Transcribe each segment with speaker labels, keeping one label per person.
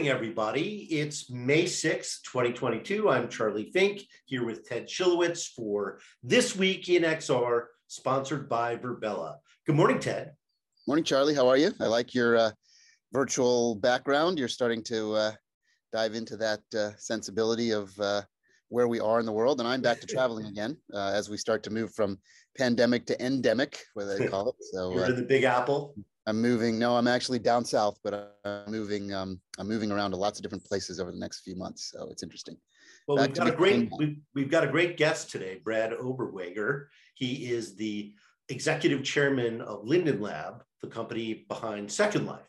Speaker 1: morning, everybody. It's May 6, 2022. I'm Charlie Fink here with Ted Schilowitz for This Week in XR, sponsored by Virbela. Good morning, Ted.
Speaker 2: Morning, Charlie. How are you? I like your uh, virtual background. You're starting to uh, dive into that uh, sensibility of uh, where we are in the world. And I'm back to traveling again uh, as we start to move from pandemic to endemic, what they call it.
Speaker 1: So uh, the Big Apple.
Speaker 2: I'm moving. No, I'm actually down south, but I'm moving. Um, I'm moving around to lots of different places over the next few months, so it's interesting.
Speaker 1: Well, Back we've got a great we've, we've got a great guest today, Brad Oberwager. He is the executive chairman of Linden Lab, the company behind Second Life.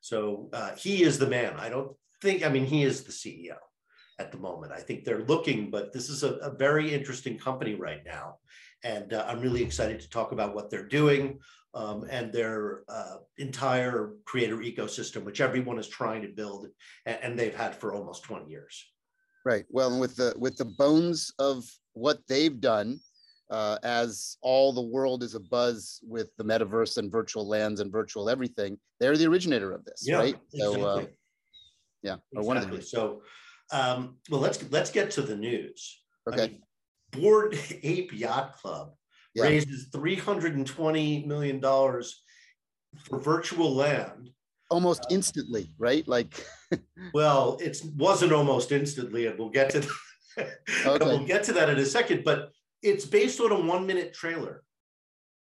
Speaker 1: So uh, he is the man. I don't think. I mean, he is the CEO at the moment. I think they're looking, but this is a, a very interesting company right now. And uh, I'm really excited to talk about what they're doing um, and their uh, entire creator ecosystem, which everyone is trying to build, and, and they've had for almost 20 years.
Speaker 2: Right. Well, with the with the bones of what they've done, uh, as all the world is abuzz with the metaverse and virtual lands and virtual everything, they're the originator of this,
Speaker 1: yeah,
Speaker 2: right?
Speaker 1: Exactly. So, uh,
Speaker 2: yeah,
Speaker 1: or exactly. one of them. So, um, well, let's let's get to the news.
Speaker 2: Okay. I mean,
Speaker 1: Bored Ape Yacht Club yeah. raises $320 million for virtual land.
Speaker 2: Almost uh, instantly, right? Like,
Speaker 1: well, it wasn't almost instantly, and we'll get to okay. we'll get to that in a second. But it's based on a one minute trailer.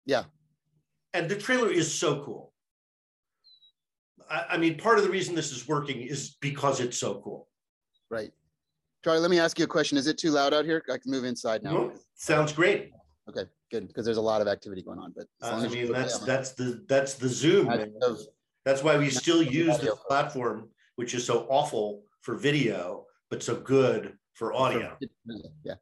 Speaker 2: Yeah,
Speaker 1: and the trailer is so cool. I, I mean, part of the reason this is working is because it's so cool.
Speaker 2: Right. Charlie, let me ask you a question. Is it too loud out here? I can move inside now. No,
Speaker 1: sounds great.
Speaker 2: Okay, good because there's a lot of activity going on. But
Speaker 1: uh, I mean, that's that's the that's the Zoom. That's why we still use the platform, which is so awful for video, but so good for audio.
Speaker 2: Yeah.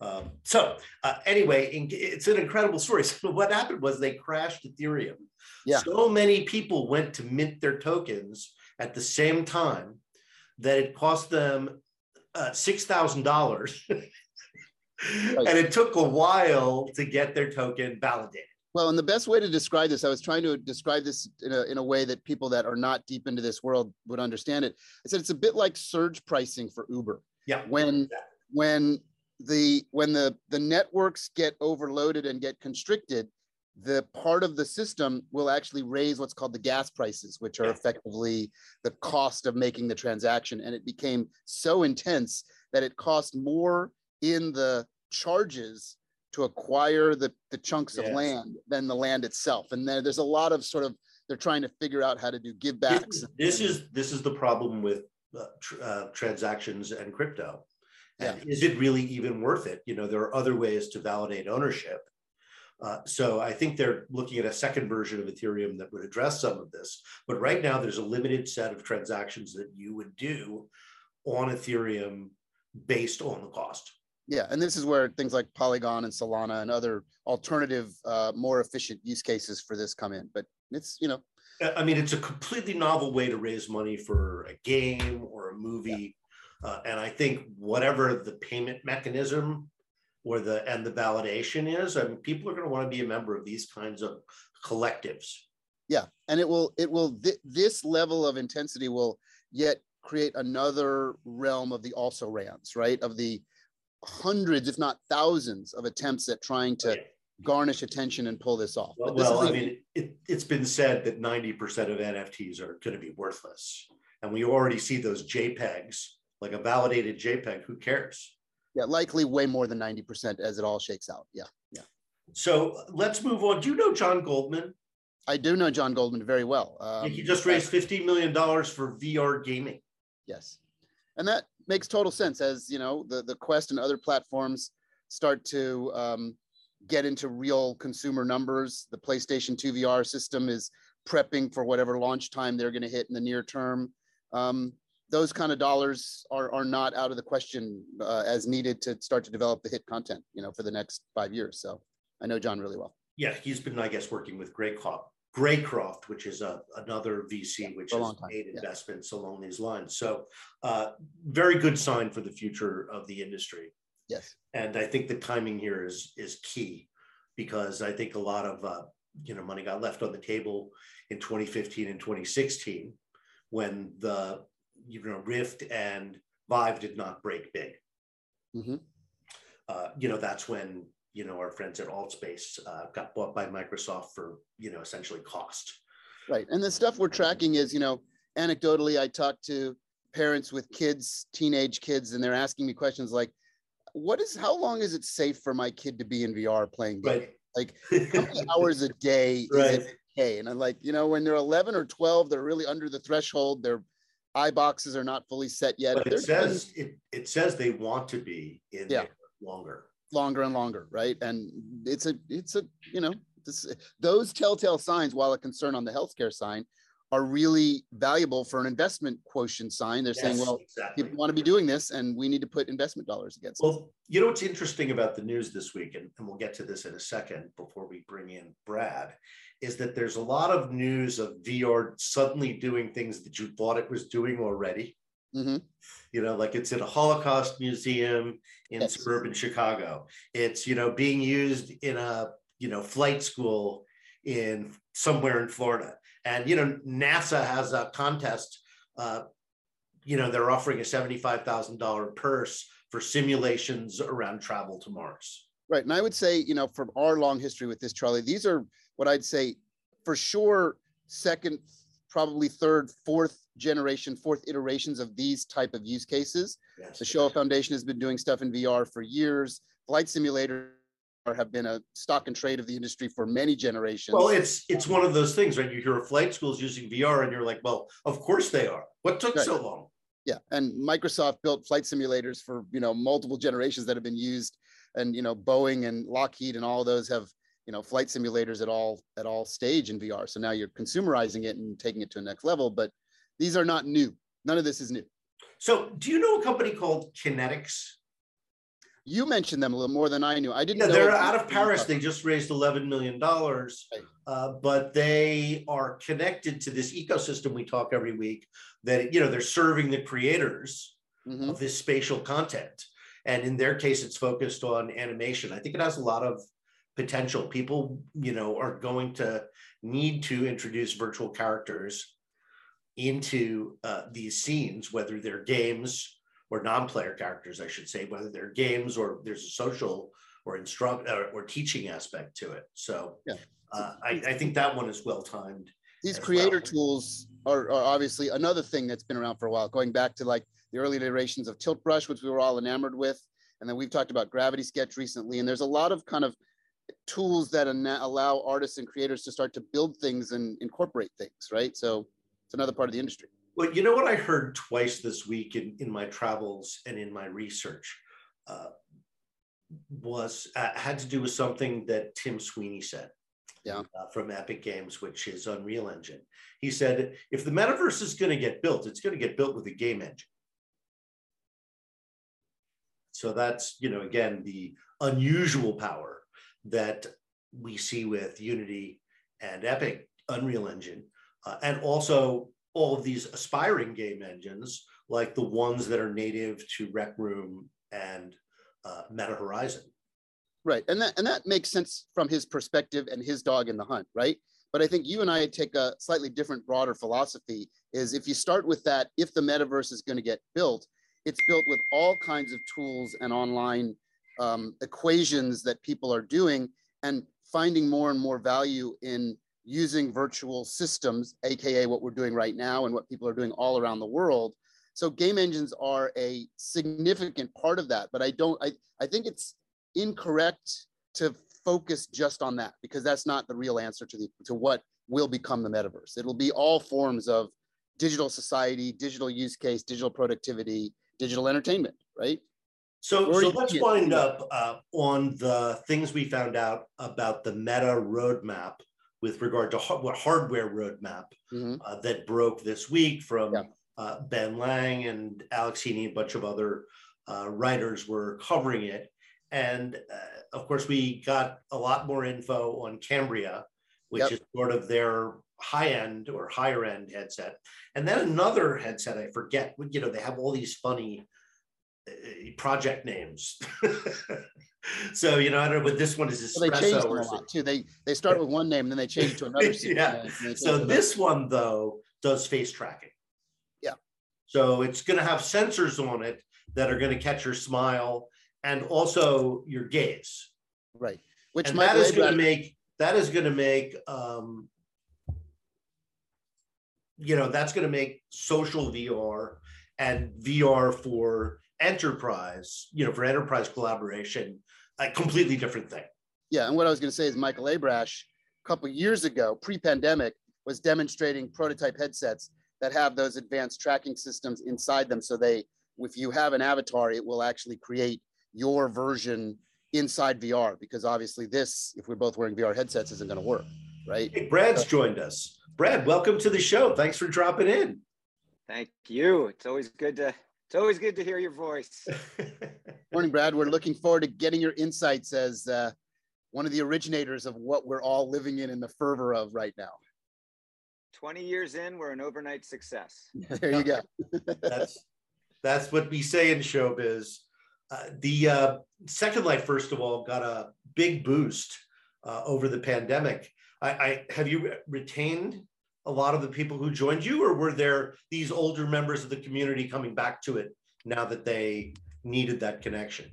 Speaker 1: Um, so uh, anyway, it's an incredible story. So what happened was they crashed Ethereum.
Speaker 2: Yeah.
Speaker 1: So many people went to mint their tokens at the same time that it cost them uh, six thousand dollars, and it took a while to get their token validated.
Speaker 2: Well, and the best way to describe this, I was trying to describe this in a, in a way that people that are not deep into this world would understand it. I said it's a bit like surge pricing for Uber.
Speaker 1: Yeah.
Speaker 2: When when the when the the networks get overloaded and get constricted, the part of the system will actually raise what's called the gas prices, which are effectively the cost of making the transaction. And it became so intense that it cost more in the charges to acquire the, the chunks yes. of land than the land itself. And there, there's a lot of sort of they're trying to figure out how to do give backs.
Speaker 1: This, this is this is the problem with uh, tr- uh, transactions and crypto. And yeah. Is it really even worth it? You know, there are other ways to validate ownership uh, so I think they're looking at a second version of Ethereum that would address some of this. But right now, there's a limited set of transactions that you would do on Ethereum based on the cost.
Speaker 2: Yeah, and this is where things like Polygon and Solana and other alternative, uh, more efficient use cases for this come in. But it's you know,
Speaker 1: I mean, it's a completely novel way to raise money for a game or a movie, yeah. uh, and I think whatever the payment mechanism or the and the validation is I mean, people are going to want to be a member of these kinds of collectives
Speaker 2: yeah and it will it will th- this level of intensity will yet create another realm of the also rans right of the hundreds if not thousands of attempts at trying to garnish attention and pull this off
Speaker 1: well, well i mean it, it's been said that 90% of nfts are going to be worthless and we already see those jpegs like a validated jpeg who cares
Speaker 2: yeah, likely way more than 90% as it all shakes out. Yeah. Yeah.
Speaker 1: So let's move on. Do you know John Goldman?
Speaker 2: I do know John Goldman very well.
Speaker 1: Um, he just raised $15 million for VR gaming.
Speaker 2: Yes. And that makes total sense as, you know, the, the Quest and other platforms start to um, get into real consumer numbers. The PlayStation 2 VR system is prepping for whatever launch time they're going to hit in the near term. Um, those kind of dollars are, are not out of the question uh, as needed to start to develop the hit content, you know, for the next five years. So I know John really well.
Speaker 1: Yeah, he's been, I guess, working with Greycroft, Greycroft, which is a, another VC which has made investments yeah. along these lines. So uh, very good sign for the future of the industry.
Speaker 2: Yes.
Speaker 1: And I think the timing here is is key because I think a lot of uh, you know money got left on the table in 2015 and 2016 when the you know Rift and Vive did not break big. Mm-hmm. Uh, you know, that's when you know our friends at Altspace uh, got bought by Microsoft for you know essentially cost.
Speaker 2: Right, and the stuff we're tracking is you know anecdotally, I talk to parents with kids, teenage kids, and they're asking me questions like, "What is? How long is it safe for my kid to be in VR playing games? Right. Like, how many hours a day right. is it okay?" And I'm like, you know, when they're 11 or 12, they're really under the threshold. Their eye boxes are not fully set yet.
Speaker 1: But it says it, it says they want to be in yeah. longer,
Speaker 2: longer and longer, right? And it's a it's a you know this, those telltale signs, while a concern on the healthcare sign, are really valuable for an investment quotient sign. They're yes, saying, well, exactly. people want to be doing this and we need to put investment dollars against
Speaker 1: well, it. Well, you know what's interesting about the news this week, and, and we'll get to this in a second before we bring in Brad, is that there's a lot of news of VR suddenly doing things that you thought it was doing already. Mm-hmm. You know, like it's in a Holocaust museum in yes. suburban Chicago. It's, you know, being used in a, you know, flight school in somewhere in Florida and you know, NASA has a contest. Uh, you know, they're offering a seventy-five thousand dollar purse for simulations around travel to Mars.
Speaker 2: Right, and I would say, you know, from our long history with this, Charlie, these are what I'd say for sure second, probably third, fourth generation, fourth iterations of these type of use cases. Yes. The Shoah Foundation has been doing stuff in VR for years. Flight simulator have been a stock and trade of the industry for many generations.
Speaker 1: Well, it's it's one of those things, right? You hear of flight schools using VR, and you're like, well, of course they are. What took right. so long?
Speaker 2: Yeah, and Microsoft built flight simulators for you know multiple generations that have been used, and you know Boeing and Lockheed and all those have you know flight simulators at all at all stage in VR. So now you're consumerizing it and taking it to a next level. But these are not new. None of this is new.
Speaker 1: So, do you know a company called Kinetix?
Speaker 2: You mentioned them a little more than I knew. I didn't.
Speaker 1: Yeah, they're out of Paris. They just raised eleven million dollars, right. uh, but they are connected to this ecosystem we talk every week. That you know they're serving the creators mm-hmm. of this spatial content, and in their case, it's focused on animation. I think it has a lot of potential. People, you know, are going to need to introduce virtual characters into uh, these scenes, whether they're games or non-player characters, I should say, whether they're games or there's a social or instruct or, or teaching aspect to it. So yeah. uh, I, I, think that one is well timed.
Speaker 2: These creator well. tools are, are, obviously another thing that's been around for a while, going back to like the early iterations of Tilt Brush, which we were all enamored with. And then we've talked about Gravity Sketch recently. And there's a lot of kind of tools that allow artists and creators to start to build things and incorporate things, right? So it's another part of the industry.
Speaker 1: Well, you know what I heard twice this week in, in my travels and in my research uh, was uh, had to do with something that Tim Sweeney said.
Speaker 2: Yeah.
Speaker 1: Uh, from Epic Games, which is Unreal Engine. He said, if the metaverse is going to get built, it's going to get built with a game engine. So that's, you know, again, the unusual power that we see with Unity and Epic Unreal Engine. Uh, and also all of these aspiring game engines, like the ones that are native to Rec Room and uh, Meta Horizon.
Speaker 2: Right, and that and that makes sense from his perspective and his dog in the hunt, right? But I think you and I take a slightly different, broader philosophy. Is if you start with that, if the metaverse is going to get built, it's built with all kinds of tools and online um, equations that people are doing, and finding more and more value in using virtual systems, AKA what we're doing right now and what people are doing all around the world. So game engines are a significant part of that, but I don't, I, I think it's incorrect to focus just on that because that's not the real answer to the, to what will become the metaverse. It'll be all forms of digital society, digital use case, digital productivity, digital entertainment, right?
Speaker 1: So, so let's wind up uh, on the things we found out about the meta roadmap with regard to what hardware roadmap mm-hmm. uh, that broke this week from yeah. uh, Ben Lang and Alex Heaney, a bunch of other uh, writers were covering it. And uh, of course, we got a lot more info on Cambria, which yep. is sort of their high end or higher end headset. And then another headset, I forget, you know, they have all these funny uh, project names. so you know, I don't know, but this one is espresso.
Speaker 2: Well, they changed or a lot too. They they start with one name and then they change to another.
Speaker 1: yeah. So this one though does face tracking. Yeah. So it's going to have sensors on it that are going to catch your smile and also your gaze.
Speaker 2: Right. Which
Speaker 1: and that is going to make that is going to make um, you know that's going to make social VR and VR for enterprise, you know, for enterprise collaboration, a completely different thing.
Speaker 2: Yeah, and what I was going to say is Michael Abrash, a couple years ago, pre-pandemic, was demonstrating prototype headsets that have those advanced tracking systems inside them. So they, if you have an avatar, it will actually create your version inside VR. Because obviously, this, if we're both wearing VR headsets, isn't going to work, right?
Speaker 1: Hey, Brad's joined us. Brad, welcome to the show. Thanks for dropping in.
Speaker 3: Thank you. It's always good to it's always good to hear your voice.
Speaker 2: Morning, Brad. We're looking forward to getting your insights as uh, one of the originators of what we're all living in in the fervor of right now.
Speaker 3: 20 years in, we're an overnight success.
Speaker 2: there you go.
Speaker 1: that's that's what we say in showbiz. Uh, the uh, Second Life, first of all, got a big boost uh, over the pandemic. I, I have you retained a lot of the people who joined you, or were there these older members of the community coming back to it now that they needed that connection?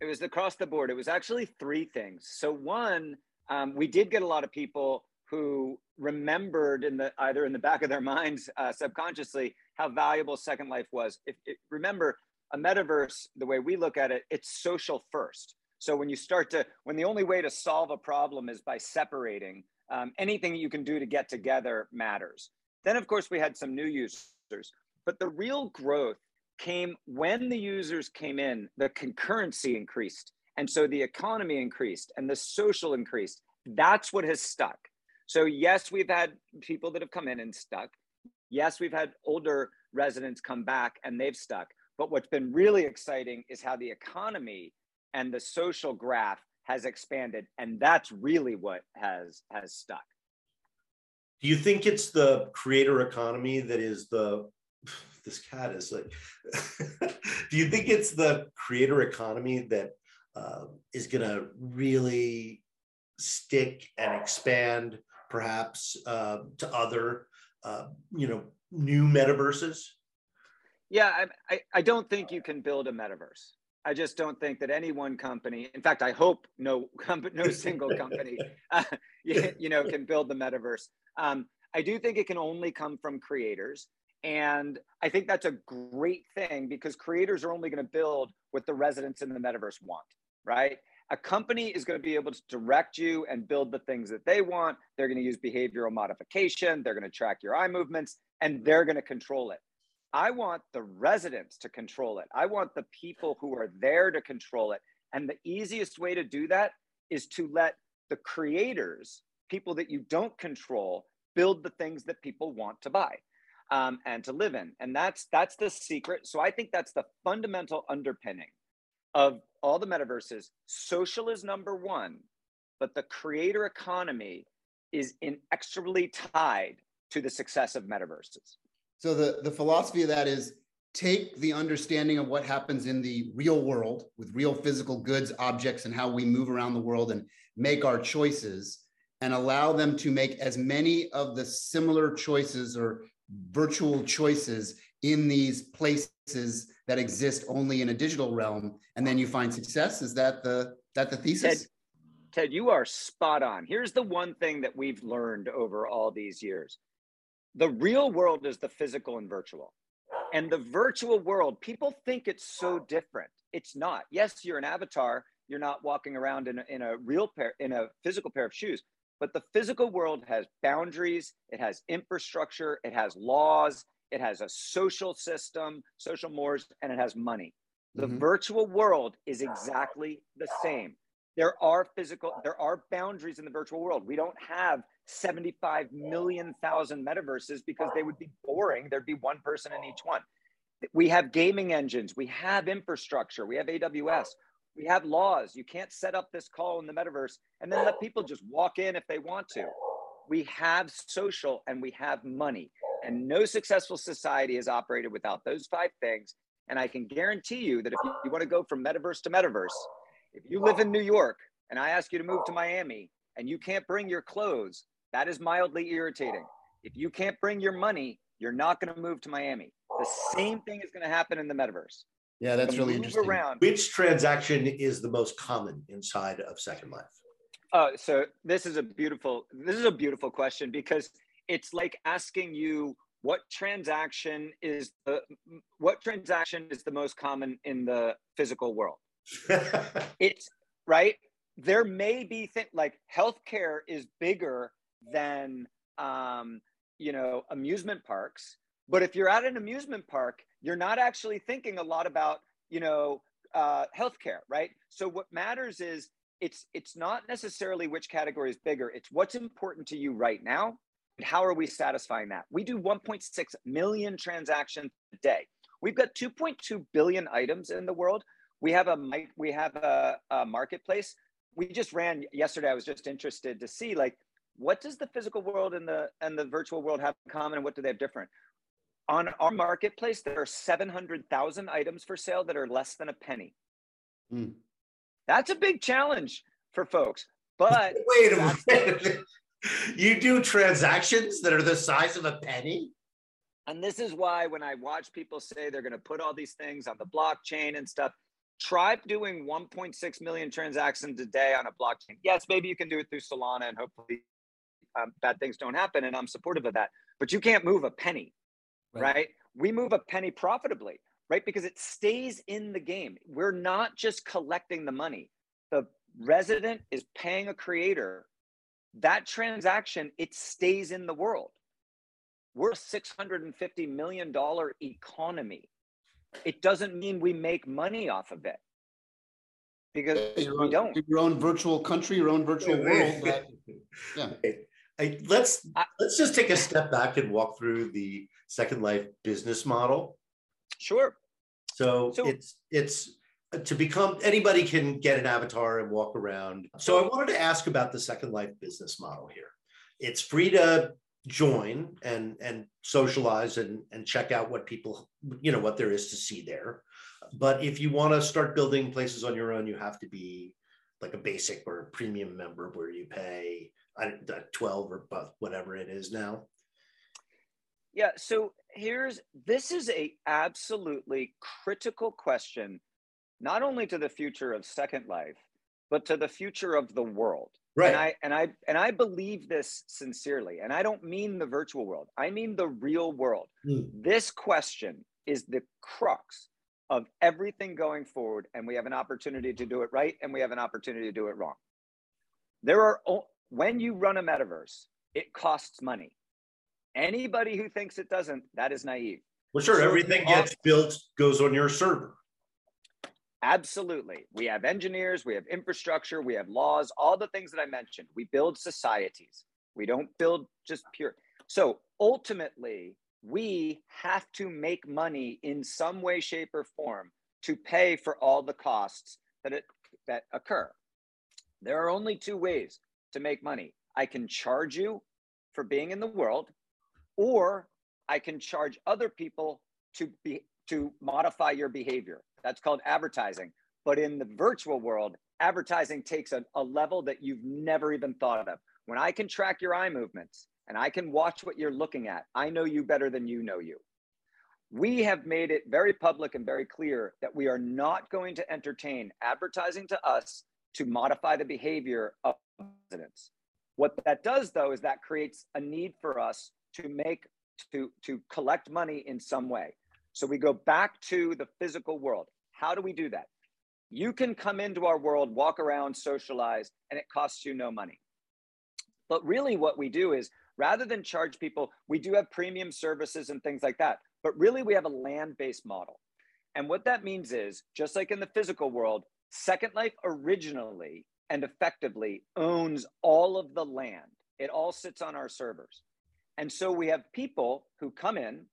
Speaker 3: It was across the board. It was actually three things. So one, um, we did get a lot of people who remembered in the either in the back of their minds uh, subconsciously how valuable Second Life was. If, if remember a metaverse, the way we look at it, it's social first. So when you start to, when the only way to solve a problem is by separating, um, anything you can do to get together matters. Then, of course, we had some new users, but the real growth came when the users came in, the concurrency increased. And so the economy increased and the social increased. That's what has stuck. So, yes, we've had people that have come in and stuck. Yes, we've had older residents come back and they've stuck. But what's been really exciting is how the economy and the social graph has expanded and that's really what has has stuck.
Speaker 1: Do you think it's the creator economy that is the this cat is like do you think it's the creator economy that uh, is going to really stick and expand perhaps uh, to other uh, you know new metaverses?
Speaker 3: Yeah I, I, I don't think you can build a metaverse I just don't think that any one company, in fact, I hope no company, no single company, uh, you, you, know, can build the metaverse. Um, I do think it can only come from creators. And I think that's a great thing because creators are only going to build what the residents in the metaverse want, right? A company is going to be able to direct you and build the things that they want. They're going to use behavioral modification. They're going to track your eye movements and they're going to control it. I want the residents to control it. I want the people who are there to control it. And the easiest way to do that is to let the creators, people that you don't control, build the things that people want to buy um, and to live in. And that's that's the secret. So I think that's the fundamental underpinning of all the metaverses. Social is number one, but the creator economy is inexorably tied to the success of metaverses.
Speaker 2: So the, the philosophy of that is take the understanding of what happens in the real world with real physical goods, objects, and how we move around the world and make our choices and allow them to make as many of the similar choices or virtual choices in these places that exist only in a digital realm. And then you find success. Is that the that the thesis?
Speaker 3: Ted, ted you are spot on. Here's the one thing that we've learned over all these years the real world is the physical and virtual. And the virtual world, people think it's so different. It's not. Yes, you're an avatar. You're not walking around in a, in a real pair, in a physical pair of shoes. But the physical world has boundaries, it has infrastructure, it has laws, it has a social system, social mores, and it has money. The mm-hmm. virtual world is exactly the same. There are physical, there are boundaries in the virtual world. We don't have 75 million thousand metaverses because they would be boring. There'd be one person in each one. We have gaming engines, we have infrastructure, we have AWS, we have laws. You can't set up this call in the metaverse and then let people just walk in if they want to. We have social and we have money. And no successful society is operated without those five things. And I can guarantee you that if you want to go from metaverse to metaverse, if you live in New York and I ask you to move to Miami and you can't bring your clothes, that is mildly irritating. If you can't bring your money, you're not going to move to Miami. The same thing is going to happen in the metaverse.
Speaker 2: Yeah, that's really interesting.
Speaker 3: Around.
Speaker 1: Which transaction is the most common inside of Second Life?
Speaker 3: Oh, so this is a beautiful this is a beautiful question because it's like asking you what transaction is the what transaction is the most common in the physical world. it's right. There may be things like healthcare is bigger than um, you know amusement parks, but if you're at an amusement park, you're not actually thinking a lot about you know uh, healthcare, right? So what matters is it's it's not necessarily which category is bigger. It's what's important to you right now, and how are we satisfying that? We do 1.6 million transactions a day. We've got 2.2 billion items in the world. We have a we have a, a marketplace. We just ran yesterday. I was just interested to see like what does the physical world and the and the virtual world have in common, and what do they have different? On our marketplace, there are 700,000 items for sale that are less than a penny. Mm. That's a big challenge for folks. But
Speaker 1: wait a minute. you do transactions that are the size of a penny?
Speaker 3: And this is why when I watch people say they're going to put all these things on the blockchain and stuff, try doing 1.6 million transactions a day on a blockchain. Yes, maybe you can do it through Solana and hopefully um, bad things don't happen. And I'm supportive of that. But you can't move a penny right. right? We move a penny profitably, right? Because it stays in the game. We're not just collecting the money. The resident is paying a creator. That transaction, it stays in the world. We're a $650 million economy. It doesn't mean we make money off of it because
Speaker 2: your
Speaker 3: we
Speaker 2: own,
Speaker 3: don't.
Speaker 2: Your own virtual country, your own virtual world. That,
Speaker 1: yeah. I, let's let's just take a step back and walk through the Second Life business model.
Speaker 3: Sure.
Speaker 1: So, so it's it's uh, to become anybody can get an avatar and walk around. So I wanted to ask about the Second Life business model here. It's free to join and and socialize and and check out what people you know what there is to see there. But if you want to start building places on your own, you have to be like a basic or a premium member where you pay 12 or whatever it is now?
Speaker 3: Yeah, so here's this is a absolutely critical question not only to the future of Second Life, but to the future of the world.
Speaker 1: Right.
Speaker 3: And I and I and I believe this sincerely. And I don't mean the virtual world. I mean the real world. Mm. This question is the crux of everything going forward and we have an opportunity to do it right and we have an opportunity to do it wrong. There are when you run a metaverse, it costs money. Anybody who thinks it doesn't, that is naive.
Speaker 1: Well, sure, so everything gets built, goes on your server.
Speaker 3: Absolutely. We have engineers, we have infrastructure, we have laws, all the things that I mentioned. We build societies. We don't build just pure. So ultimately, we have to make money in some way, shape, or form to pay for all the costs that it that occur. There are only two ways to make money. I can charge you for being in the world, or I can charge other people to be to modify your behavior. That's called advertising. But in the virtual world, advertising takes a, a level that you've never even thought of. When I can track your eye movements and I can watch what you're looking at, I know you better than you know you. We have made it very public and very clear that we are not going to entertain advertising to us to modify the behavior of residents. What that does, though, is that creates a need for us to make to to collect money in some way. So we go back to the physical world. How do we do that? You can come into our world, walk around, socialize, and it costs you no money. But really, what we do is rather than charge people, we do have premium services and things like that. But really, we have a land based model. And what that means is just like in the physical world, Second Life originally and effectively owns all of the land. It all sits on our servers. And so we have people who come in,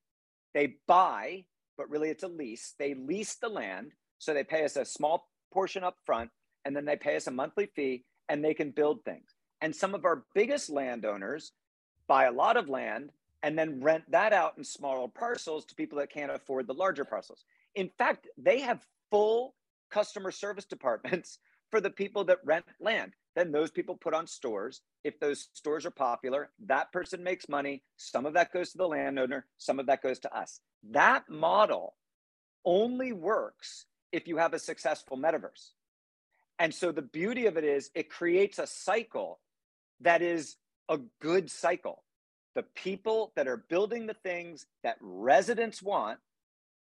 Speaker 3: they buy, but really it's a lease. They lease the land. So they pay us a small portion up front, and then they pay us a monthly fee, and they can build things. And some of our biggest landowners buy a lot of land and then rent that out in smaller parcels to people that can't afford the larger parcels. In fact, they have full customer service departments for the people that rent land. Then those people put on stores. If those stores are popular, that person makes money. Some of that goes to the landowner, some of that goes to us. That model only works if you have a successful metaverse. And so the beauty of it is it creates a cycle that is a good cycle. The people that are building the things that residents want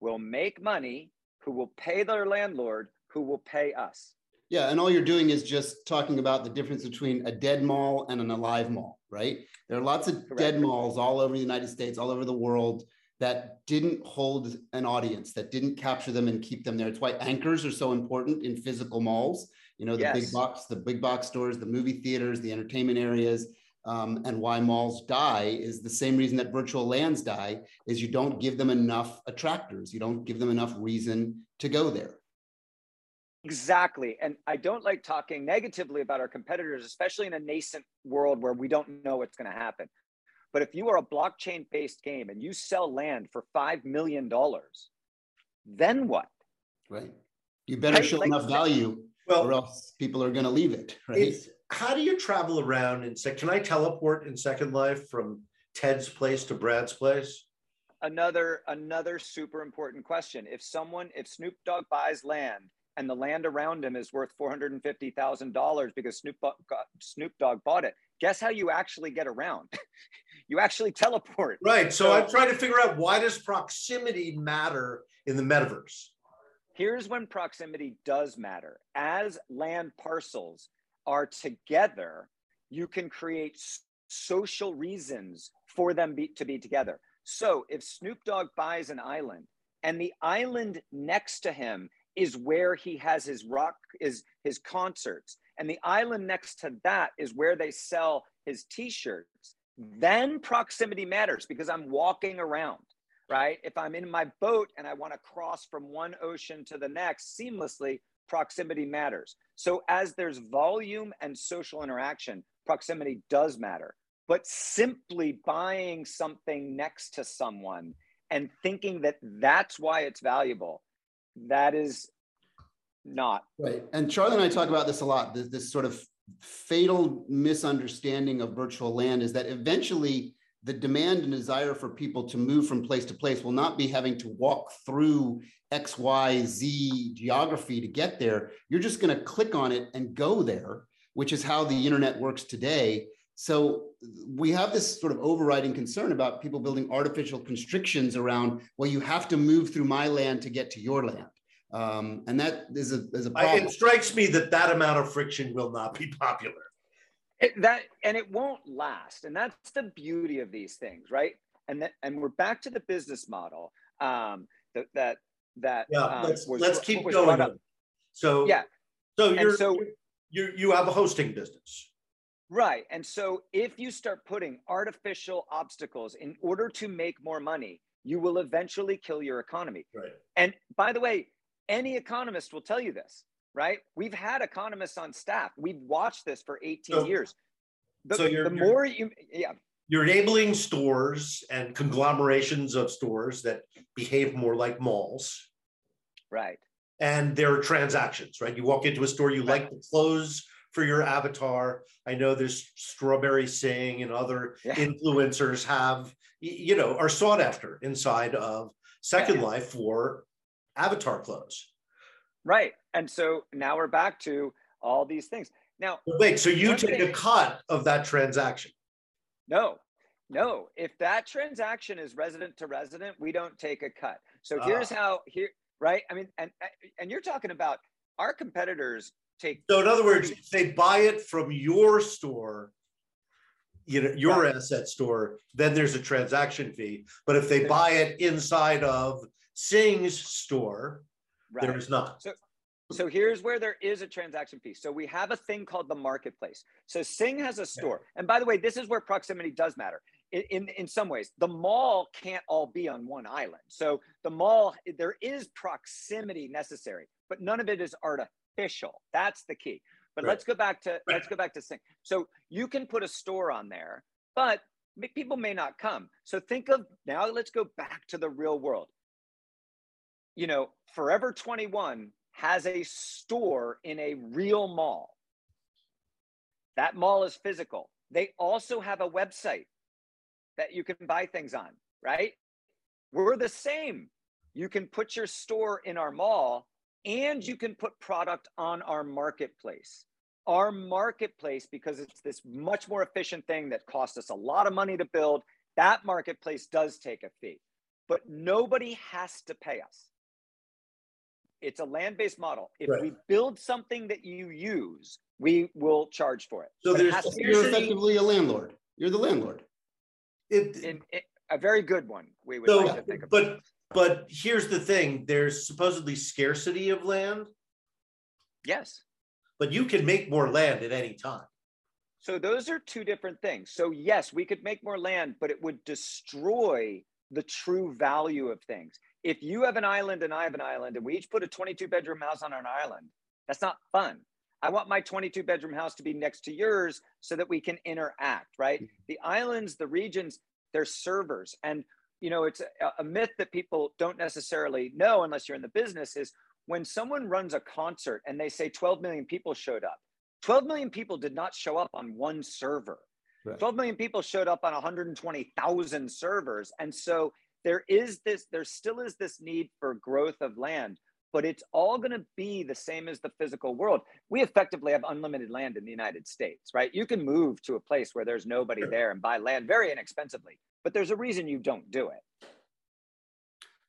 Speaker 3: will make money, who will pay their landlord, who will pay us.
Speaker 2: Yeah, and all you're doing is just talking about the difference between a dead mall and an alive mall, right? There are lots of Correct. dead malls all over the United States, all over the world that didn't hold an audience, that didn't capture them and keep them there. It's why anchors are so important in physical malls. You know, the yes. big box, the big box stores, the movie theaters, the entertainment areas, um, and why malls die is the same reason that virtual lands die is you don't give them enough attractors. You don't give them enough reason to go there.
Speaker 3: Exactly. And I don't like talking negatively about our competitors, especially in a nascent world where we don't know what's going to happen. But if you are a blockchain based game and you sell land for $5 million, then what?
Speaker 2: Right. You better right? show like, enough value well, or else people are going to leave it. Right.
Speaker 1: How do you travel around and say, can I teleport in Second Life from Ted's place to Brad's place?
Speaker 3: Another another super important question. If someone, if Snoop Dogg buys land and the land around him is worth $450,000 because Snoop, Snoop Dogg bought it. Guess how you actually get around? you actually teleport.
Speaker 1: Right. So, so I'm trying to figure out why does proximity matter in the metaverse?
Speaker 3: Here's when proximity does matter. As land parcels are together, you can create social reasons for them be, to be together. So if Snoop Dogg buys an island and the island next to him is where he has his rock is his concerts. And the island next to that is where they sell his t-shirts. Then proximity matters because i'm walking around right? If i'm in my boat and i want to cross from one ocean to the next seamlessly proximity matters. So as there's volume and social interaction proximity does matter. But simply buying something next to someone and thinking that that's why it's valuable that is not
Speaker 2: right. And Charlie and I talk about this a lot. This, this sort of fatal misunderstanding of virtual land is that eventually the demand and desire for people to move from place to place will not be having to walk through X, Y, Z geography to get there. You're just going to click on it and go there, which is how the internet works today. So we have this sort of overriding concern about people building artificial constrictions around, well, you have to move through my land to get to your land. Um, and that is a, is a problem.
Speaker 1: It strikes me that that amount of friction will not be popular.
Speaker 3: It, that and it won't last, and that's the beauty of these things, right? And that, and we're back to the business model um, that that that
Speaker 1: yeah. Um, let's was, let's keep going. So
Speaker 3: yeah,
Speaker 1: so you're so you you have a hosting business.
Speaker 3: Right. And so if you start putting artificial obstacles in order to make more money, you will eventually kill your economy.
Speaker 1: Right.
Speaker 3: And by the way, any economist will tell you this, right? We've had economists on staff. We've watched this for 18 so, years. The, so you're, the more you, yeah.
Speaker 1: You're enabling stores and conglomerations of stores that behave more like malls.
Speaker 3: Right.
Speaker 1: And there are transactions, right? You walk into a store, you right. like the clothes for your avatar. I know there's Strawberry Singh and other yeah. influencers have, you know, are sought after inside of Second yeah. Life for avatar clothes.
Speaker 3: Right. And so now we're back to all these things. Now,
Speaker 1: wait, so you take thing, a cut of that transaction?
Speaker 3: No, no. If that transaction is resident to resident, we don't take a cut. So here's ah. how here, right? I mean, and and you're talking about our competitors take.
Speaker 1: So in other words, if they buy it from your store, you know, your right. asset store, then there's a transaction fee. But if they buy it inside of Singh's store, right. there is not.
Speaker 3: So, so here's where there is a transaction fee. So we have a thing called the marketplace. So Singh has a store. And by the way, this is where proximity does matter. In, in, in some ways, the mall can't all be on one island. So the mall, there is proximity necessary, but none of it is artificial. That's the key. But right. let's go back to let's go back to Singh. So you can put a store on there, but people may not come. So think of now. Let's go back to the real world you know, Forever 21 has a store in a real mall. That mall is physical. They also have a website that you can buy things on, right? We're the same. You can put your store in our mall and you can put product on our marketplace. Our marketplace, because it's this much more efficient thing that costs us a lot of money to build, that marketplace does take a fee, but nobody has to pay us. It's a land based model. If right. we build something that you use, we will charge for it.
Speaker 2: So there's, you're effectively a landlord. You're the landlord.
Speaker 3: It, in, in, a very good one. We would so, like to think
Speaker 1: of. But but here's the thing: there's supposedly scarcity of land.
Speaker 3: Yes.
Speaker 1: But you can make more land at any time.
Speaker 3: So those are two different things. So yes, we could make more land, but it would destroy the true value of things. If you have an island and I have an island, and we each put a 22 bedroom house on an island, that's not fun. I want my 22 bedroom house to be next to yours so that we can interact, right? Mm-hmm. The islands, the regions, they're servers. And, you know, it's a, a myth that people don't necessarily know unless you're in the business is when someone runs a concert and they say 12 million people showed up, 12 million people did not show up on one server. Right. 12 million people showed up on 120,000 servers. And so there is this, there still is this need for growth of land but it's all going to be the same as the physical world. We effectively have unlimited land in the United States, right? You can move to a place where there's nobody there and buy land very inexpensively, but there's a reason you don't do it.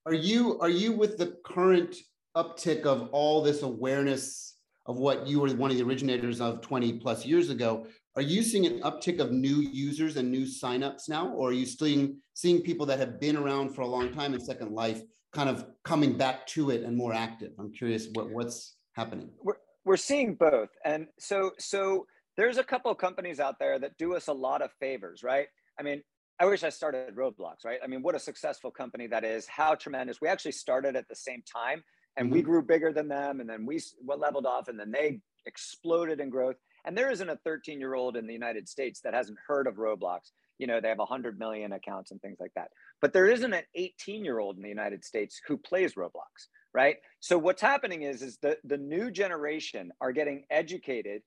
Speaker 2: Are you are you with the current uptick of all this awareness of what you were one of the originators of 20 plus years ago? Are you seeing an uptick of new users and new signups now, or are you seeing seeing people that have been around for a long time in Second Life kind of coming back to it and more active? I'm curious what, what's happening.
Speaker 3: We're, we're seeing both. And so, so there's a couple of companies out there that do us a lot of favors, right? I mean, I wish I started Roblox, right? I mean, what a successful company that is. How tremendous. We actually started at the same time and mm-hmm. we grew bigger than them. And then we leveled off and then they exploded in growth. And there isn't a 13 year old in the United States that hasn't heard of Roblox you know they have 100 million accounts and things like that but there isn't an 18 year old in the united states who plays roblox right so what's happening is is the the new generation are getting educated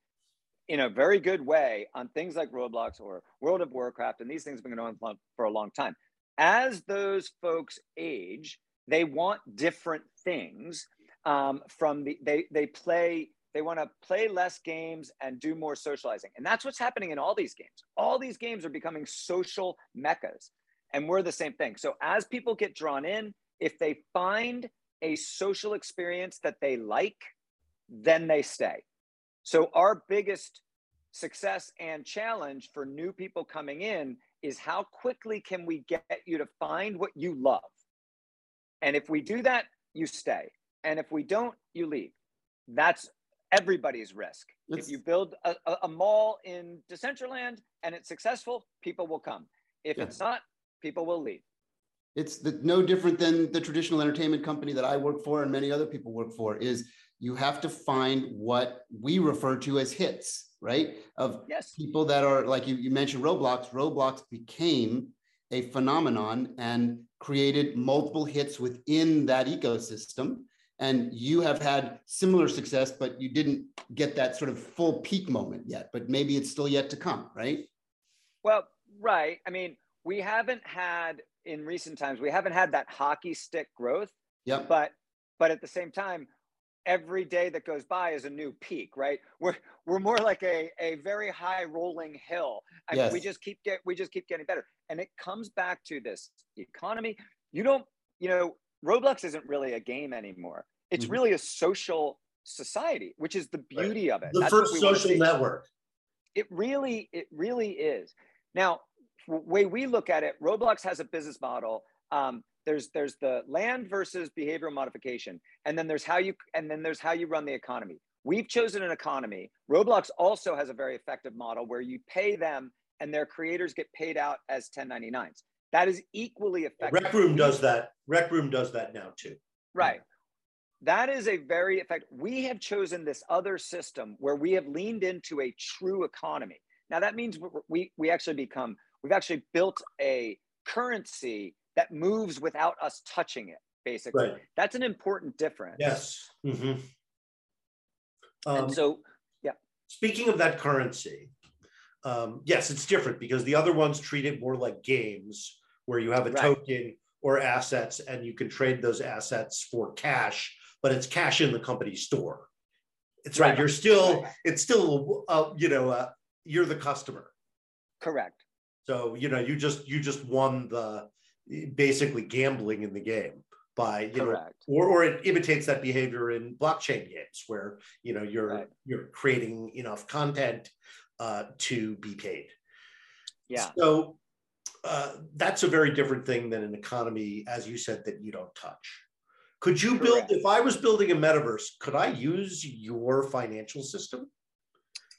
Speaker 3: in a very good way on things like roblox or world of warcraft and these things have been going on for a long time as those folks age they want different things um, from the they they play they want to play less games and do more socializing. And that's what's happening in all these games. All these games are becoming social meccas. And we're the same thing. So as people get drawn in, if they find a social experience that they like, then they stay. So our biggest success and challenge for new people coming in is how quickly can we get you to find what you love? And if we do that, you stay. And if we don't, you leave. That's everybody's risk. It's, if you build a, a, mall in Decentraland and it's successful, people will come. If yeah. it's not, people will leave.
Speaker 2: It's the, no different than the traditional entertainment company that I work for and many other people work for is you have to find what we refer to as hits, right? Of
Speaker 3: yes.
Speaker 2: people that are like you, you mentioned Roblox. Roblox became a phenomenon and created multiple hits within that ecosystem and you have had similar success, but you didn't get that sort of full peak moment yet, but maybe it's still yet to come, right?
Speaker 3: Well, right. I mean, we haven't had in recent times, we haven't had that hockey stick growth.
Speaker 2: Yeah.
Speaker 3: But but at the same time, every day that goes by is a new peak, right? We're we're more like a, a very high rolling hill. I yes. mean, we just keep get we just keep getting better. And it comes back to this economy. You don't, you know, Roblox isn't really a game anymore. It's mm-hmm. really a social society, which is the beauty right. of it.
Speaker 1: The That's first social network.
Speaker 3: It really, it really is. Now, way we look at it, Roblox has a business model. Um, there's there's the land versus behavioral modification, and then there's how you and then there's how you run the economy. We've chosen an economy. Roblox also has a very effective model where you pay them and their creators get paid out as 1099s. That is equally effective.
Speaker 1: Rec Room does that. Rec Room does that now too.
Speaker 3: Right. That is a very effective. We have chosen this other system where we have leaned into a true economy. Now that means we we actually become we've actually built a currency that moves without us touching it. Basically, right. that's an important difference.
Speaker 1: Yes. Mm-hmm.
Speaker 3: Um, and so, yeah.
Speaker 1: Speaking of that currency, um, yes, it's different because the other ones treat it more like games where you have a right. token or assets and you can trade those assets for cash, but it's cash in the company store. It's right. right. You're still, it's still, uh, you know, uh, you're the customer.
Speaker 3: Correct.
Speaker 1: So, you know, you just, you just won the basically gambling in the game by you Correct. know or, or it imitates that behavior in blockchain games where you know you're right. you're creating enough content uh, to be paid
Speaker 3: yeah
Speaker 1: so uh, that's a very different thing than an economy as you said that you don't touch could you Correct. build if i was building a metaverse could i use your financial system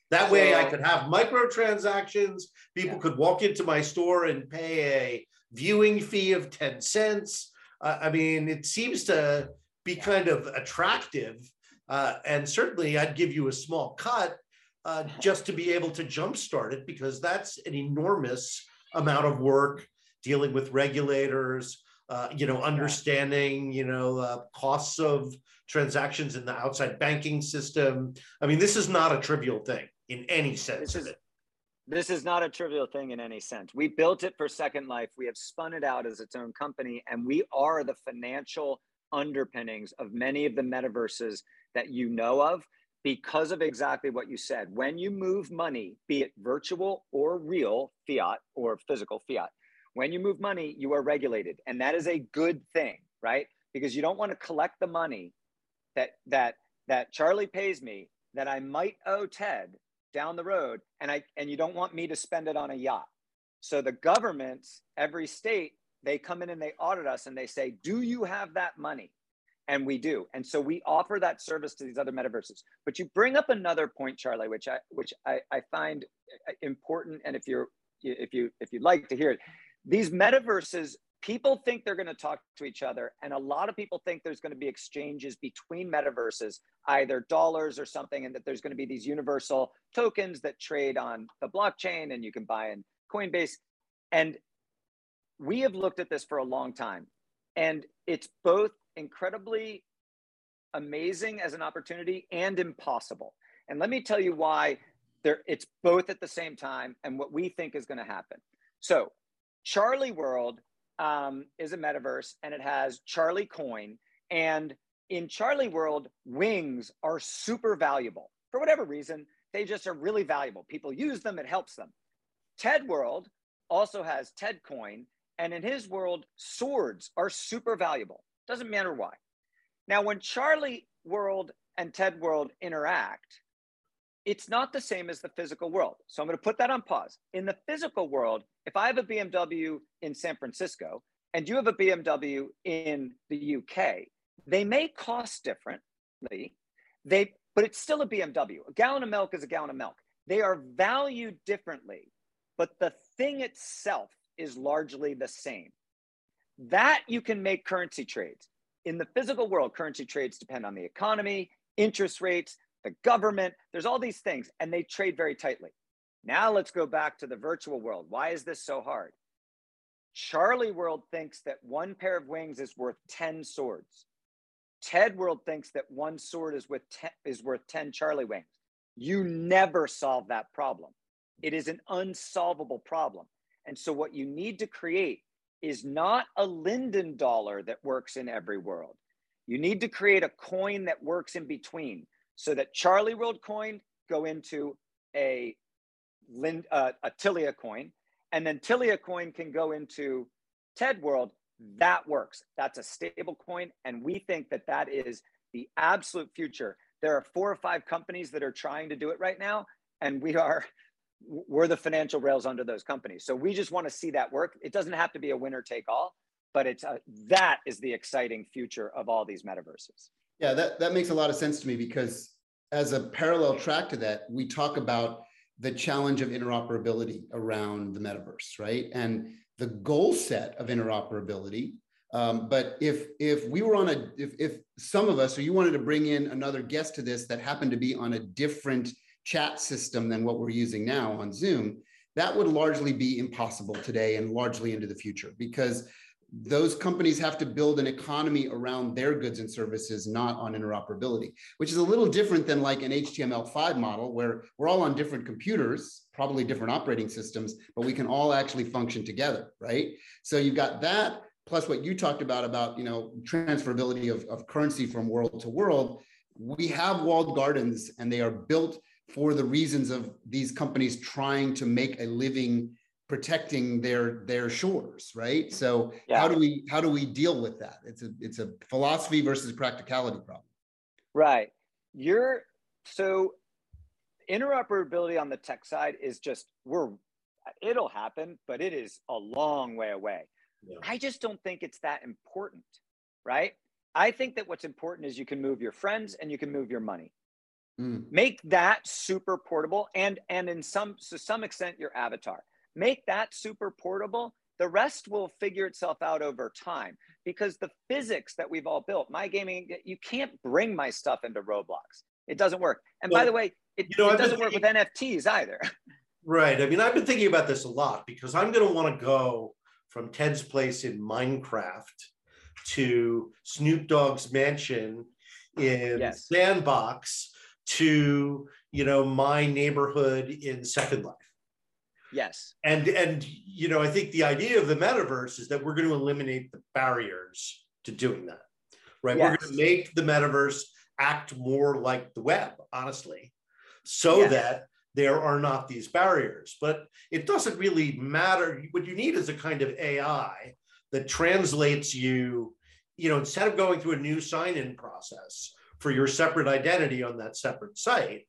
Speaker 1: that so, way i could have microtransactions people yeah. could walk into my store and pay a viewing fee of 10 cents uh, I mean, it seems to be kind of attractive. Uh, and certainly I'd give you a small cut uh, just to be able to jumpstart it because that's an enormous amount of work dealing with regulators, uh, you know, understanding, you know, uh, costs of transactions in the outside banking system. I mean, this is not a trivial thing in any sense.
Speaker 3: This is, this is not a trivial thing in any sense. We built it for Second Life. We have spun it out as its own company, and we are the financial underpinnings of many of the metaverses that you know of because of exactly what you said. When you move money, be it virtual or real fiat or physical fiat, when you move money, you are regulated. And that is a good thing, right? Because you don't want to collect the money that that that Charlie pays me that I might owe Ted down the road and I and you don't want me to spend it on a yacht. So the governments, every state, they come in and they audit us and they say, "Do you have that money?" And we do. And so we offer that service to these other metaverses. But you bring up another point, Charlie, which I which I, I find uh, important. And if you're if you if you'd like to hear it, these metaverses people think they're going to talk to each other and a lot of people think there's going to be exchanges between metaverses either dollars or something and that there's going to be these universal tokens that trade on the blockchain and you can buy in coinbase. And we have looked at this for a long time and it's both incredibly amazing as an opportunity and impossible. And let me tell you why there it's both at the same time and what we think is going to happen. So charlie world um, is a metaverse and it has Charlie Coin. And in Charlie World, wings are super valuable for whatever reason. They just are really valuable. People use them, it helps them. TED World also has TED Coin. And in his world, swords are super valuable. Doesn't matter why. Now, when Charlie World and TED World interact, it's not the same as the physical world. So I'm going to put that on pause. In the physical world, if I have a BMW in San Francisco and you have a BMW in the UK, they may cost differently. They but it's still a BMW. A gallon of milk is a gallon of milk. They are valued differently, but the thing itself is largely the same. That you can make currency trades. In the physical world, currency trades depend on the economy, interest rates, the government, there's all these things, and they trade very tightly. Now let's go back to the virtual world. Why is this so hard? Charlie World thinks that one pair of wings is worth 10 swords. Ted World thinks that one sword is, with ten, is worth 10 Charlie wings. You never solve that problem. It is an unsolvable problem. And so, what you need to create is not a Linden dollar that works in every world. You need to create a coin that works in between so that Charlie World coin go into a, uh, a Tilia coin, and then Tilia coin can go into TED World. That works. That's a stable coin. And we think that that is the absolute future. There are four or five companies that are trying to do it right now. And we are, we're the financial rails under those companies. So we just want to see that work. It doesn't have to be a winner take all, but it's a, that is the exciting future of all these metaverses.
Speaker 2: Yeah, that, that makes a lot of sense to me because as a parallel track to that, we talk about the challenge of interoperability around the metaverse, right? And the goal set of interoperability. Um, but if if we were on a if if some of us or you wanted to bring in another guest to this that happened to be on a different chat system than what we're using now on Zoom, that would largely be impossible today and largely into the future because those companies have to build an economy around their goods and services, not on interoperability, which is a little different than like an HTML5 model where we're all on different computers, probably different operating systems, but we can all actually function together, right? So you've got that plus what you talked about about you know transferability of, of currency from world to world we have walled gardens and they are built for the reasons of these companies trying to make a living protecting their their shores right so yeah. how do we how do we deal with that it's a it's a philosophy versus practicality problem
Speaker 3: right you're so interoperability on the tech side is just we're it'll happen but it is a long way away yeah. I just don't think it's that important, right? I think that what's important is you can move your friends and you can move your money. Mm. Make that super portable and and in some to some extent your avatar. Make that super portable. The rest will figure itself out over time because the physics that we've all built, my gaming, you can't bring my stuff into Roblox. It doesn't work. And well, by the way, it, you know, it doesn't work with NFTs either.
Speaker 1: Right. I mean, I've been thinking about this a lot because I'm going to want to go from Ted's place in Minecraft to Snoop Dogg's mansion in yes. Sandbox to you know my neighborhood in Second Life.
Speaker 3: Yes.
Speaker 1: And and you know I think the idea of the metaverse is that we're going to eliminate the barriers to doing that. Right? Yes. We're going to make the metaverse act more like the web, honestly, so yes. that there are not these barriers. But it doesn't really matter. What you need is a kind of AI that translates you, you know, instead of going through a new sign in process for your separate identity on that separate site,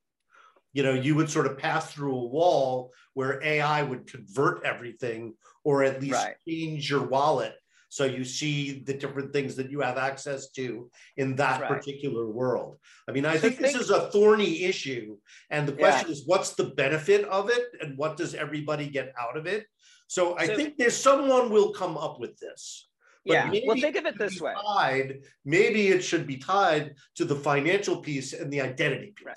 Speaker 1: you know, you would sort of pass through a wall where AI would convert everything or at least right. change your wallet so you see the different things that you have access to in that right. particular world. I mean, I think, think, this is a thorny issue. And the question yeah. is, what's the benefit of it? And what does everybody get out of it? So I so, think there's someone will come up with this.
Speaker 3: But yeah. Well, think of it this way.
Speaker 1: Tied, maybe it should be tied to the financial piece and the identity piece.
Speaker 3: Right.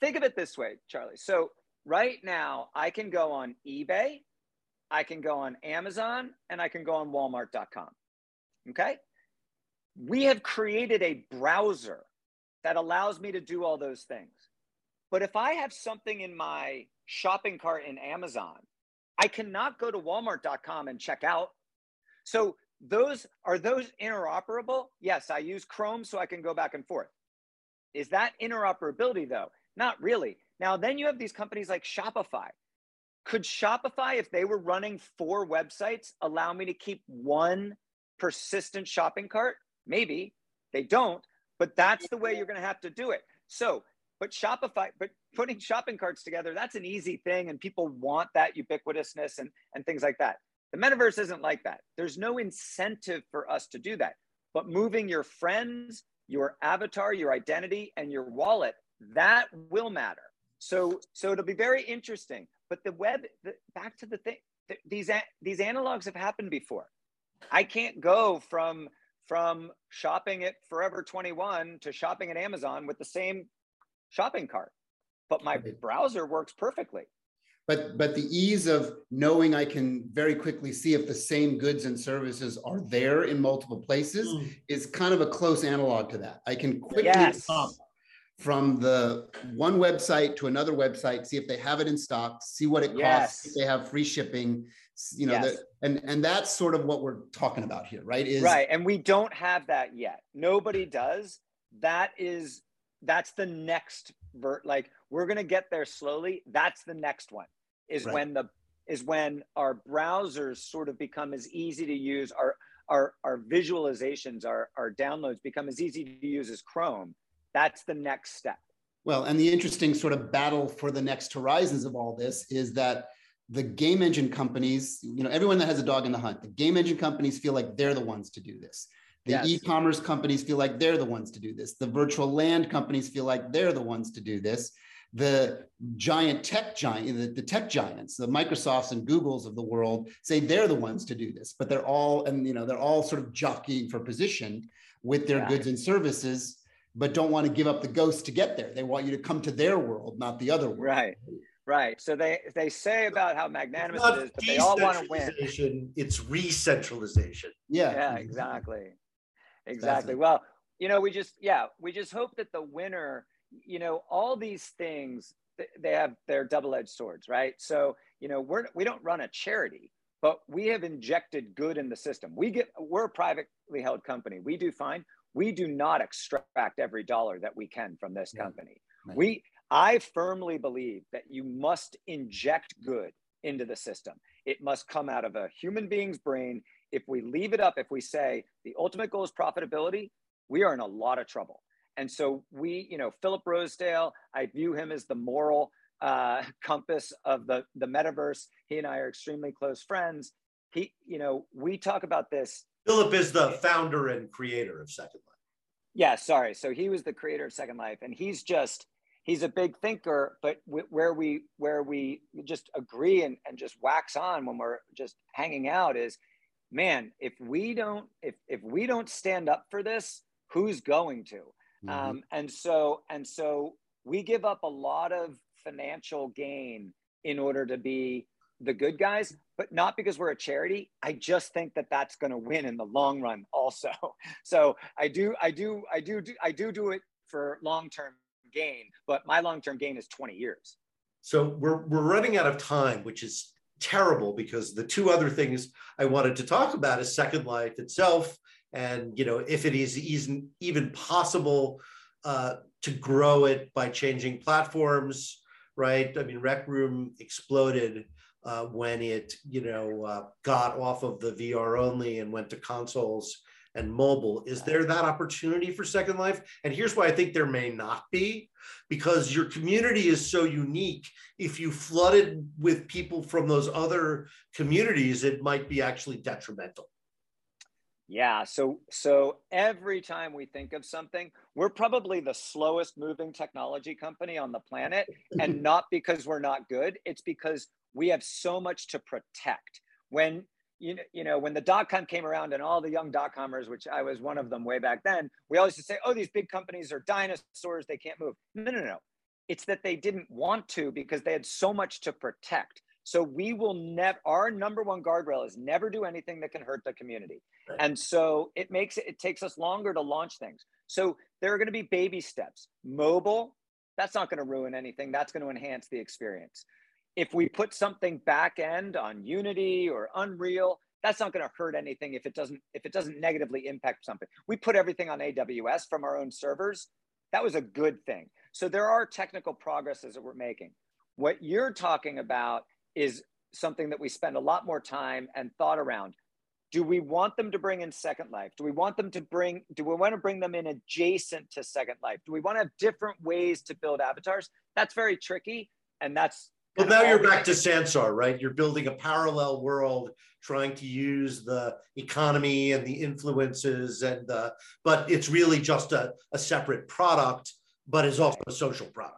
Speaker 3: Think of it this way, Charlie. So right now, I can go on eBay I can go on Amazon and I can go on walmart.com. Okay. We have created a browser that allows me to do all those things. But if I have something in my shopping cart in Amazon, I cannot go to walmart.com and check out. So those are those interoperable? Yes, I use Chrome so I can go back and forth. Is that interoperability though? Not really. Now then you have these companies like Shopify could Shopify, if they were running four websites, allow me to keep one persistent shopping cart? Maybe they don't, but that's the way you're going to have to do it. So, but Shopify, but putting shopping carts together, that's an easy thing. And people want that ubiquitousness and, and things like that. The metaverse isn't like that. There's no incentive for us to do that. But moving your friends, your avatar, your identity, and your wallet, that will matter. So, so it'll be very interesting. But the web, the, back to the thing, the, these these analogs have happened before. I can't go from from shopping at Forever 21 to shopping at Amazon with the same shopping cart, but my browser works perfectly.
Speaker 2: But but the ease of knowing I can very quickly see if the same goods and services are there in multiple places mm. is kind of a close analog to that. I can quickly yes from the one website to another website, see if they have it in stock, see what it yes. costs, if they have free shipping, you know, yes. the, and and that's sort of what we're talking about here, right?
Speaker 3: Is right, and we don't have that yet. Nobody does. That is that's the next vert. Like we're gonna get there slowly. That's the next one. Is right. when the is when our browsers sort of become as easy to use. Our our our visualizations, our our downloads become as easy to use as Chrome that's the next step.
Speaker 2: Well, and the interesting sort of battle for the next horizons of all this is that the game engine companies, you know, everyone that has a dog in the hunt, the game engine companies feel like they're the ones to do this. The yes. e-commerce companies feel like they're the ones to do this. The virtual land companies feel like they're the ones to do this. The giant tech giant, the, the tech giants, the Microsofts and Googles of the world say they're the ones to do this, but they're all, and you know, they're all sort of jockeying for position with their yeah. goods and services but don't want to give up the ghost to get there. They want you to come to their world, not the other world.
Speaker 3: Right. Right. So they they say about how magnanimous it is, but they all want to win.
Speaker 1: It's re-centralization.
Speaker 3: Yeah. Yeah. Mm-hmm. Exactly. Exactly. Well, you know, we just yeah, we just hope that the winner, you know, all these things they have their double-edged swords, right? So you know, we're we don't run a charity, but we have injected good in the system. We get we're a privately held company. We do fine. We do not extract every dollar that we can from this company. Right. We I firmly believe that you must inject good into the system. It must come out of a human being's brain. If we leave it up, if we say the ultimate goal is profitability, we are in a lot of trouble. And so we, you know, Philip Rosedale, I view him as the moral uh, compass of the the metaverse. He and I are extremely close friends. He, you know, we talk about this.
Speaker 1: Philip is the founder and creator of Second Life.
Speaker 3: Yeah, sorry. So he was the creator of Second Life, and he's just he's a big thinker but where we where we just agree and, and just wax on when we're just hanging out is man if we don't if if we don't stand up for this who's going to mm-hmm. um, and so and so we give up a lot of financial gain in order to be the good guys but not because we're a charity i just think that that's going to win in the long run also so i do i do i do, i do do it for long term gain, but my long term gain is 20 years.
Speaker 1: So we're, we're running out of time, which is terrible because the two other things I wanted to talk about is Second Life itself. And, you know, if it is even, even possible uh, to grow it by changing platforms, right? I mean, Rec Room exploded uh, when it, you know, uh, got off of the VR only and went to consoles and mobile. Is there that opportunity for Second Life? And here's why I think there may not be because your community is so unique. If you flooded with people from those other communities, it might be actually detrimental.
Speaker 3: Yeah, so so every time we think of something, we're probably the slowest moving technology company on the planet and not because we're not good, it's because we have so much to protect. When you know, you know, when the dot com came around and all the young dot comers, which I was one of them way back then, we always used to say, oh, these big companies are dinosaurs, they can't move. No, no, no. It's that they didn't want to because they had so much to protect. So we will never, our number one guardrail is never do anything that can hurt the community. Right. And so it makes it, it takes us longer to launch things. So there are going to be baby steps. Mobile, that's not going to ruin anything. That's going to enhance the experience if we put something back end on Unity or Unreal, that's not going to hurt anything if it doesn't if it doesn't negatively impact something. We put everything on AWS from our own servers. That was a good thing. So there are technical progresses that we're making. What you're talking about is something that we spend a lot more time and thought around. Do we want them to bring in Second Life? Do we want them to bring do we want to bring them in adjacent to Second Life? Do we want to have different ways to build avatars? That's very tricky and that's
Speaker 1: well, now you're back to Sansar, right? You're building a parallel world, trying to use the economy and the influences, and the, but it's really just a, a separate product, but is also a social product.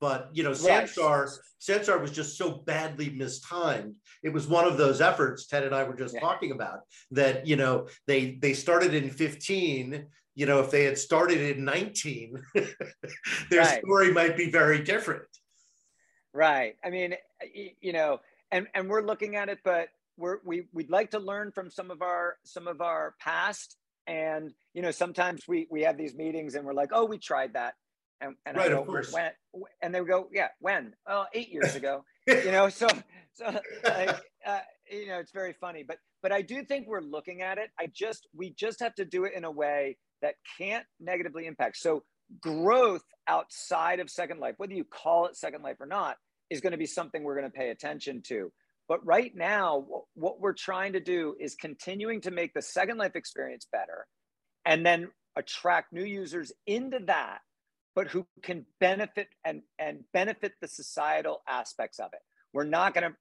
Speaker 1: But you know, Sansar, Sansar was just so badly mistimed. It was one of those efforts Ted and I were just yeah. talking about that you know they they started in 15. You know, if they had started in 19, their right. story might be very different.
Speaker 3: Right. I mean, you know, and and we're looking at it, but we're we we'd like to learn from some of our some of our past. And you know, sometimes we we have these meetings and we're like, oh, we tried that, and and
Speaker 1: right,
Speaker 3: I go,
Speaker 1: of course.
Speaker 3: when, and they go, yeah, when? Oh, eight years ago. you know, so so like, uh, you know, it's very funny, but but I do think we're looking at it. I just we just have to do it in a way that can't negatively impact. So growth outside of Second Life, whether you call it Second Life or not, is going to be something we're going to pay attention to. But right now, what we're trying to do is continuing to make the Second Life experience better and then attract new users into that, but who can benefit and, and benefit the societal aspects of it. We're not going to,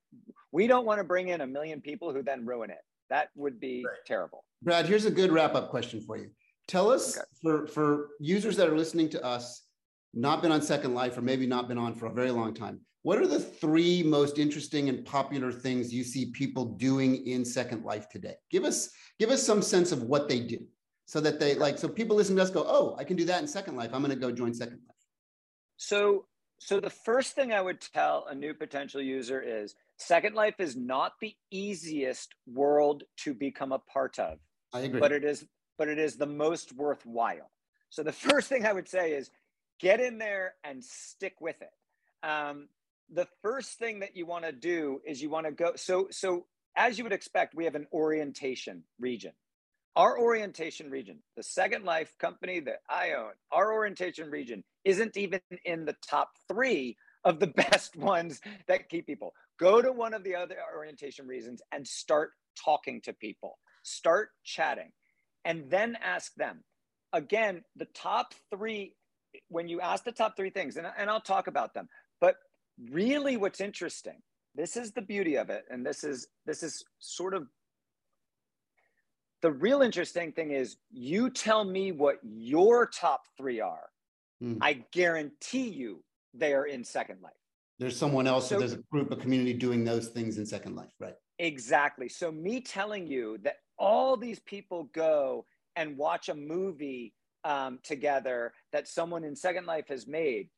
Speaker 3: we don't want to bring in a million people who then ruin it. That would be right. terrible.
Speaker 2: Brad, here's a good wrap up question for you. Tell us okay. for, for users that are listening to us, not been on Second Life or maybe not been on for a very long time, what are the three most interesting and popular things you see people doing in Second Life today? Give us give us some sense of what they do, so that they like so people listen to us go, oh, I can do that in Second Life. I'm going to go join Second Life.
Speaker 3: So so the first thing I would tell a new potential user is Second Life is not the easiest world to become a part of.
Speaker 2: I agree.
Speaker 3: But it is but it is the most worthwhile. So the first thing I would say is get in there and stick with it. Um, the first thing that you want to do is you want to go so so as you would expect we have an orientation region. Our orientation region the second life company that i own our orientation region isn't even in the top three of the best ones that keep people. Go to one of the other orientation reasons and start talking to people. Start chatting and then ask them. Again the top three when you ask the top three things and, and i'll talk about them but really what's interesting this is the beauty of it and this is this is sort of the real interesting thing is you tell me what your top three are mm. i guarantee you they are in second life.
Speaker 2: There's someone else so, there's a group of community doing those things in second life right.
Speaker 3: Exactly. So me telling you that all these people go and watch a movie um, together that someone in second life has made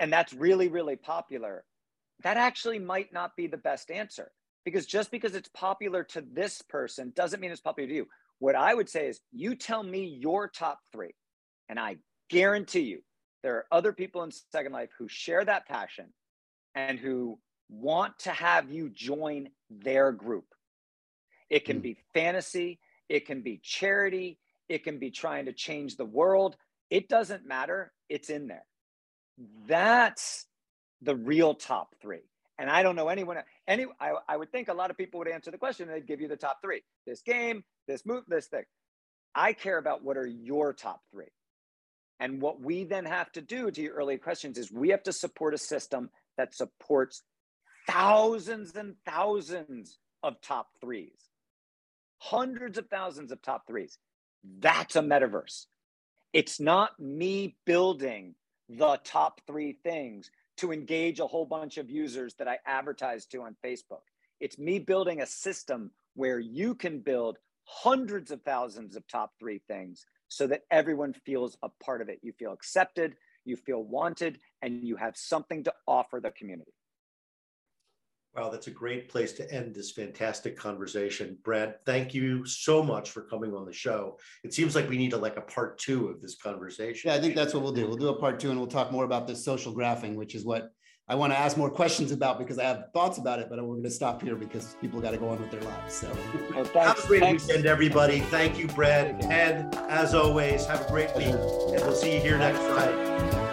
Speaker 3: and that's really, really popular, that actually might not be the best answer because just because it's popular to this person doesn't mean it's popular to you. What I would say is you tell me your top three, and I guarantee you there are other people in Second Life who share that passion and who want to have you join their group. It can mm. be fantasy, it can be charity, it can be trying to change the world. It doesn't matter, it's in there. That's the real top three. And I don't know anyone, any, I, I would think a lot of people would answer the question and they'd give you the top three this game, this move, this thing. I care about what are your top three. And what we then have to do to your early questions is we have to support a system that supports thousands and thousands of top threes, hundreds of thousands of top threes. That's a metaverse. It's not me building the top three things to engage a whole bunch of users that I advertise to on Facebook. It's me building a system where you can build hundreds of thousands of top three things so that everyone feels a part of it. You feel accepted, you feel wanted, and you have something to offer the community.
Speaker 1: Wow, that's a great place to end this fantastic conversation. Brad, thank you so much for coming on the show. It seems like we need a, like a part two of this conversation.
Speaker 2: Yeah, I think that's what we'll do. We'll do a part two and we'll talk more about this social graphing, which is what I want to ask more questions about because I have thoughts about it, but we're going to stop here because people got to go on with their lives. So
Speaker 1: well, have a great thanks. weekend, everybody. Thank you, Brad. Ed, as always, have a great week, and we'll see you here next Friday.